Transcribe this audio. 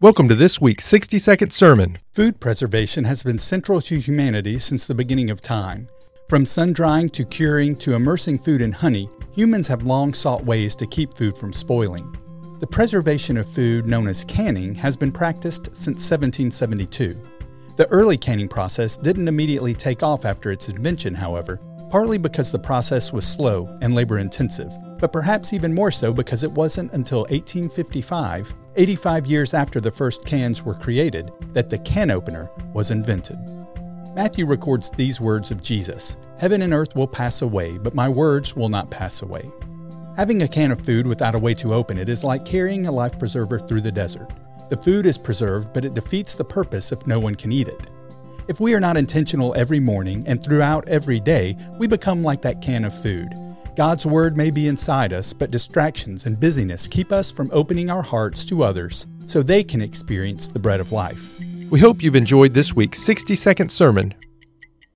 Welcome to this week's 60 second sermon. Food preservation has been central to humanity since the beginning of time. From sun drying to curing to immersing food in honey, humans have long sought ways to keep food from spoiling. The preservation of food, known as canning, has been practiced since 1772. The early canning process didn't immediately take off after its invention, however, partly because the process was slow and labor intensive, but perhaps even more so because it wasn't until 1855, 85 years after the first cans were created, that the can opener was invented. Matthew records these words of Jesus Heaven and earth will pass away, but my words will not pass away. Having a can of food without a way to open it is like carrying a life preserver through the desert. The food is preserved, but it defeats the purpose if no one can eat it. If we are not intentional every morning and throughout every day, we become like that can of food. God's Word may be inside us, but distractions and busyness keep us from opening our hearts to others so they can experience the bread of life. We hope you've enjoyed this week's 60 second sermon